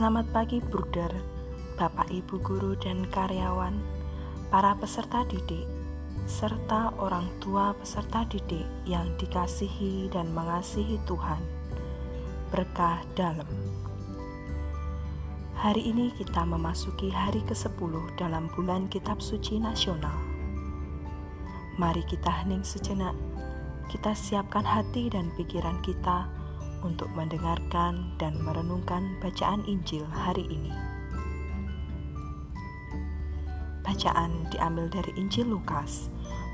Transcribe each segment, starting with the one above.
Selamat pagi, Bruder, Bapak, Ibu, guru, dan karyawan, para peserta didik, serta orang tua peserta didik yang dikasihi dan mengasihi Tuhan. Berkah dalam. Hari ini kita memasuki hari ke-10 dalam bulan Kitab Suci Nasional. Mari kita hening sejenak, kita siapkan hati dan pikiran kita untuk mendengarkan dan merenungkan bacaan Injil hari ini. Bacaan diambil dari Injil Lukas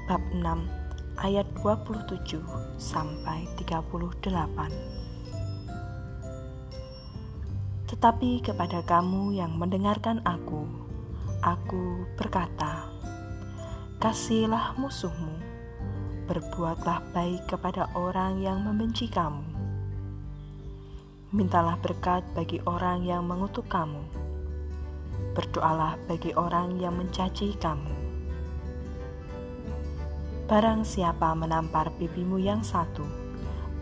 bab 6 ayat 27 sampai 38. Tetapi kepada kamu yang mendengarkan aku, aku berkata, kasihilah musuhmu, berbuatlah baik kepada orang yang membenci kamu Mintalah berkat bagi orang yang mengutuk kamu. Berdoalah bagi orang yang mencaci kamu. Barang siapa menampar pipimu yang satu,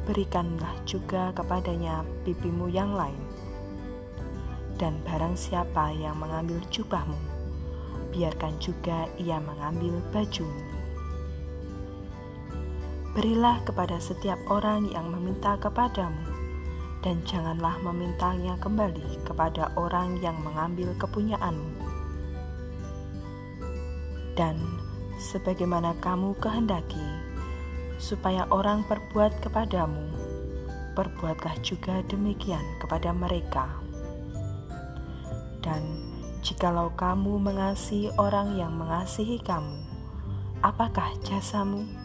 berikanlah juga kepadanya pipimu yang lain. Dan barang siapa yang mengambil jubahmu, biarkan juga ia mengambil bajumu. Berilah kepada setiap orang yang meminta kepadamu, dan janganlah memintanya kembali kepada orang yang mengambil kepunyaanmu. Dan sebagaimana kamu kehendaki, supaya orang perbuat kepadamu, perbuatlah juga demikian kepada mereka. Dan jikalau kamu mengasihi orang yang mengasihi kamu, apakah jasamu?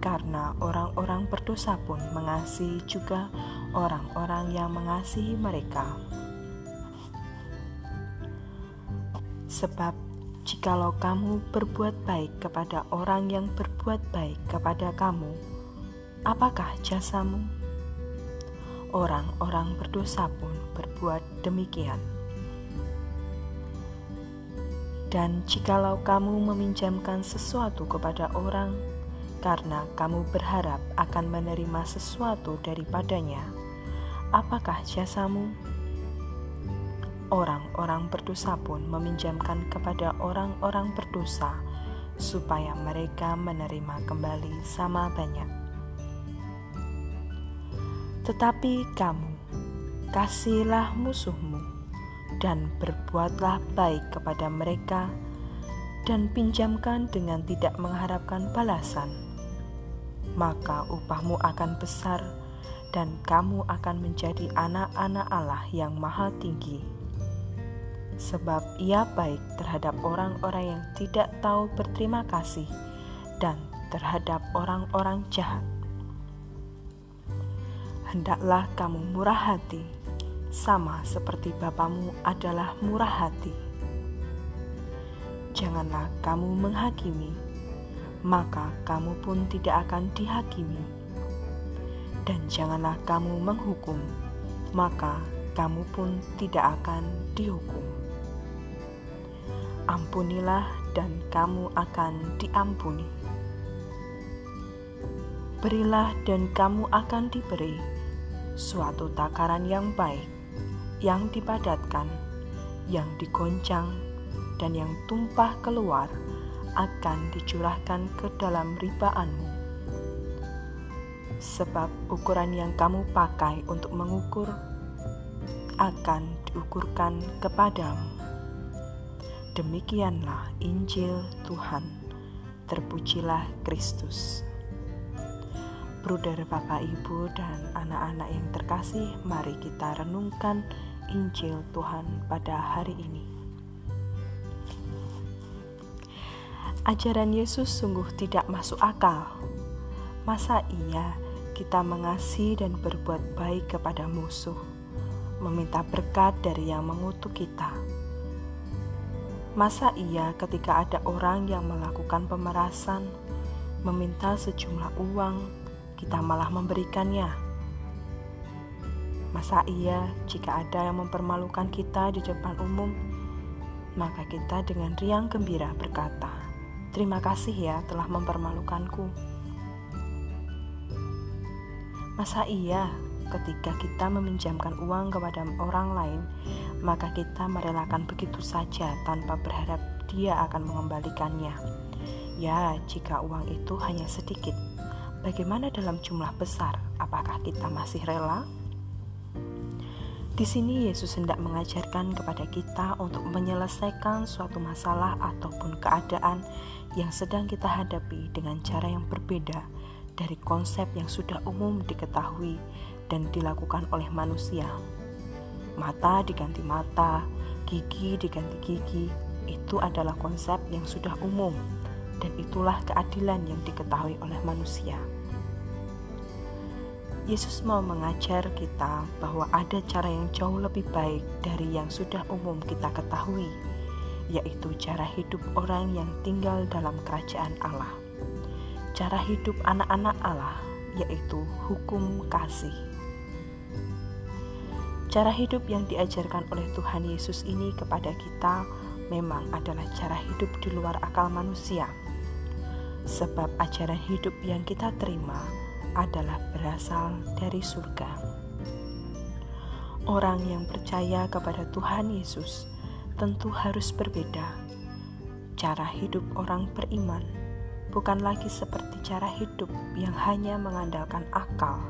Karena orang-orang berdosa pun mengasihi juga orang-orang yang mengasihi mereka. Sebab, jikalau kamu berbuat baik kepada orang yang berbuat baik kepada kamu, apakah jasamu? Orang-orang berdosa pun berbuat demikian. Dan jikalau kamu meminjamkan sesuatu kepada orang, karena kamu berharap akan menerima sesuatu daripadanya. Apakah jasamu? Orang-orang berdosa pun meminjamkan kepada orang-orang berdosa supaya mereka menerima kembali sama banyak. Tetapi kamu, kasihilah musuhmu dan berbuatlah baik kepada mereka dan pinjamkan dengan tidak mengharapkan balasan maka upahmu akan besar dan kamu akan menjadi anak-anak Allah yang maha tinggi. Sebab ia baik terhadap orang-orang yang tidak tahu berterima kasih dan terhadap orang-orang jahat. Hendaklah kamu murah hati, sama seperti Bapamu adalah murah hati. Janganlah kamu menghakimi, maka kamu pun tidak akan dihakimi. Dan janganlah kamu menghukum, maka kamu pun tidak akan dihukum. Ampunilah, dan kamu akan diampuni. Berilah, dan kamu akan diberi suatu takaran yang baik, yang dipadatkan, yang digoncang, dan yang tumpah keluar akan dicurahkan ke dalam ribaanmu. Sebab ukuran yang kamu pakai untuk mengukur akan diukurkan kepadamu. Demikianlah Injil Tuhan. Terpujilah Kristus. Bruder, Bapak, Ibu, dan anak-anak yang terkasih, mari kita renungkan Injil Tuhan pada hari ini. Ajaran Yesus sungguh tidak masuk akal. Masa iya kita mengasihi dan berbuat baik kepada musuh, meminta berkat dari yang mengutuk kita? Masa iya ketika ada orang yang melakukan pemerasan, meminta sejumlah uang, kita malah memberikannya? Masa iya jika ada yang mempermalukan kita di depan umum, maka kita dengan riang gembira berkata, Terima kasih ya telah mempermalukanku. Masa iya ketika kita meminjamkan uang kepada orang lain, maka kita merelakan begitu saja tanpa berharap dia akan mengembalikannya. Ya, jika uang itu hanya sedikit, bagaimana dalam jumlah besar? Apakah kita masih rela? Di sini Yesus hendak mengajarkan kepada kita untuk menyelesaikan suatu masalah ataupun keadaan yang sedang kita hadapi dengan cara yang berbeda dari konsep yang sudah umum diketahui dan dilakukan oleh manusia. Mata diganti mata, gigi diganti gigi, itu adalah konsep yang sudah umum dan itulah keadilan yang diketahui oleh manusia. Yesus mau mengajar kita bahwa ada cara yang jauh lebih baik dari yang sudah umum kita ketahui, yaitu cara hidup orang yang tinggal dalam kerajaan Allah. Cara hidup anak-anak Allah, yaitu hukum kasih. Cara hidup yang diajarkan oleh Tuhan Yesus ini kepada kita memang adalah cara hidup di luar akal manusia sebab ajaran hidup yang kita terima adalah berasal dari surga. Orang yang percaya kepada Tuhan Yesus tentu harus berbeda. Cara hidup orang beriman bukan lagi seperti cara hidup yang hanya mengandalkan akal,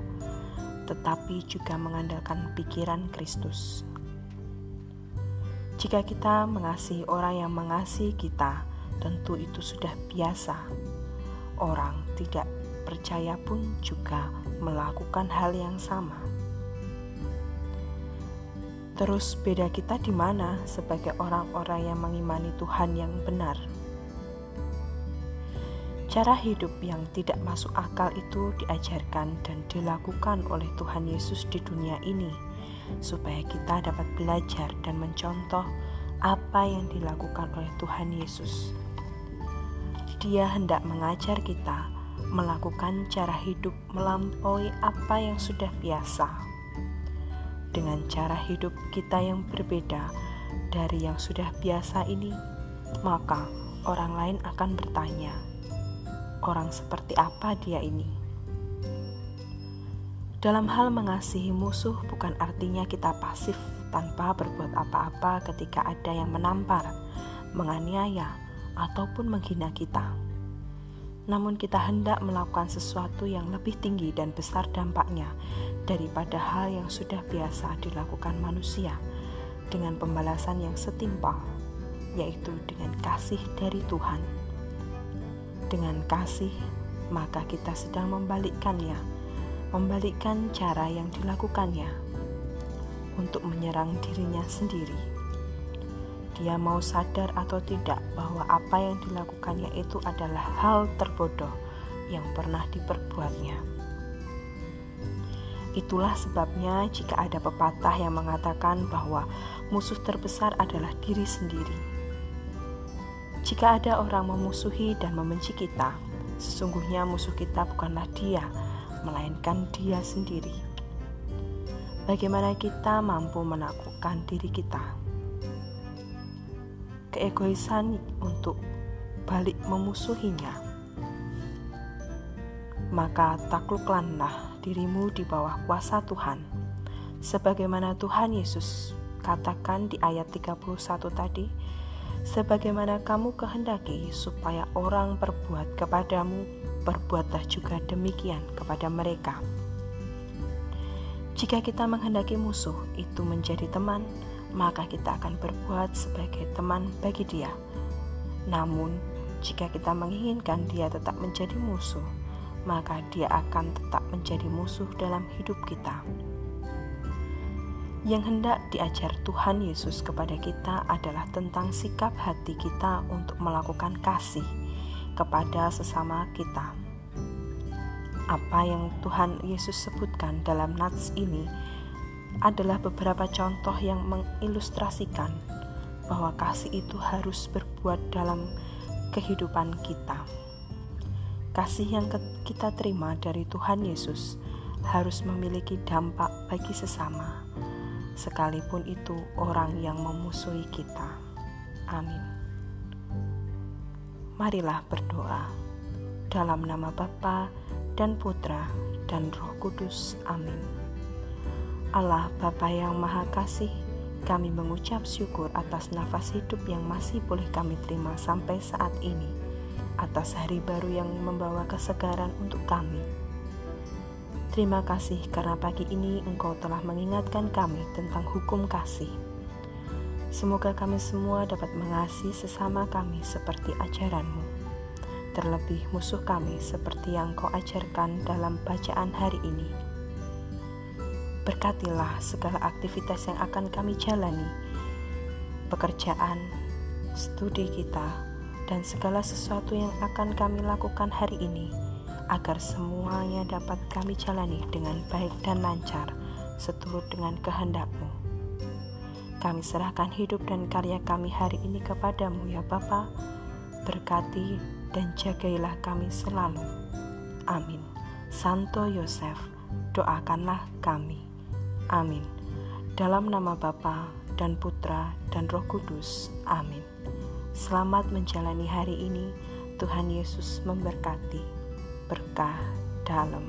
tetapi juga mengandalkan pikiran Kristus. Jika kita mengasihi orang yang mengasihi kita, tentu itu sudah biasa orang tidak percaya pun juga melakukan hal yang sama. Terus beda kita di mana sebagai orang-orang yang mengimani Tuhan yang benar? Cara hidup yang tidak masuk akal itu diajarkan dan dilakukan oleh Tuhan Yesus di dunia ini, supaya kita dapat belajar dan mencontoh apa yang dilakukan oleh Tuhan Yesus. Dia hendak mengajar kita melakukan cara hidup melampaui apa yang sudah biasa. Dengan cara hidup kita yang berbeda dari yang sudah biasa ini, maka orang lain akan bertanya, "Orang seperti apa dia ini?" Dalam hal mengasihi musuh, bukan artinya kita pasif tanpa berbuat apa-apa ketika ada yang menampar, menganiaya, ataupun menghina kita. Namun, kita hendak melakukan sesuatu yang lebih tinggi dan besar dampaknya daripada hal yang sudah biasa dilakukan manusia dengan pembalasan yang setimpal, yaitu dengan kasih dari Tuhan. Dengan kasih, maka kita sedang membalikkannya, membalikkan cara yang dilakukannya untuk menyerang dirinya sendiri dia mau sadar atau tidak bahwa apa yang dilakukannya itu adalah hal terbodoh yang pernah diperbuatnya. Itulah sebabnya jika ada pepatah yang mengatakan bahwa musuh terbesar adalah diri sendiri. Jika ada orang memusuhi dan membenci kita, sesungguhnya musuh kita bukanlah dia, melainkan dia sendiri. Bagaimana kita mampu menaklukkan diri kita? Keegoisan untuk balik memusuhinya, maka taklukkanlah dirimu di bawah kuasa Tuhan, sebagaimana Tuhan Yesus katakan di ayat 31 tadi, sebagaimana kamu kehendaki supaya orang berbuat kepadamu, berbuatlah juga demikian kepada mereka. Jika kita menghendaki musuh itu menjadi teman, maka kita akan berbuat sebagai teman bagi dia. Namun, jika kita menginginkan dia tetap menjadi musuh, maka dia akan tetap menjadi musuh dalam hidup kita. Yang hendak diajar Tuhan Yesus kepada kita adalah tentang sikap hati kita untuk melakukan kasih kepada sesama kita. Apa yang Tuhan Yesus sebutkan dalam nats ini adalah beberapa contoh yang mengilustrasikan bahwa kasih itu harus berbuat dalam kehidupan kita. Kasih yang kita terima dari Tuhan Yesus harus memiliki dampak bagi sesama, sekalipun itu orang yang memusuhi kita. Amin. Marilah berdoa dalam nama Bapa dan Putra dan Roh Kudus. Amin. Allah Bapa yang Maha Kasih, kami mengucap syukur atas nafas hidup yang masih boleh kami terima sampai saat ini, atas hari baru yang membawa kesegaran untuk kami. Terima kasih karena pagi ini Engkau telah mengingatkan kami tentang hukum kasih. Semoga kami semua dapat mengasihi sesama kami seperti ajaranmu. Terlebih musuh kami seperti yang kau ajarkan dalam bacaan hari ini. Berkatilah segala aktivitas yang akan kami jalani, pekerjaan, studi kita, dan segala sesuatu yang akan kami lakukan hari ini, agar semuanya dapat kami jalani dengan baik dan lancar, seturut dengan kehendakmu. Kami serahkan hidup dan karya kami hari ini kepadamu ya Bapa. Berkati dan jagailah kami selalu. Amin. Santo Yosef, doakanlah kami. Amin. Dalam nama Bapa dan Putra dan Roh Kudus. Amin. Selamat menjalani hari ini. Tuhan Yesus memberkati. Berkah dalam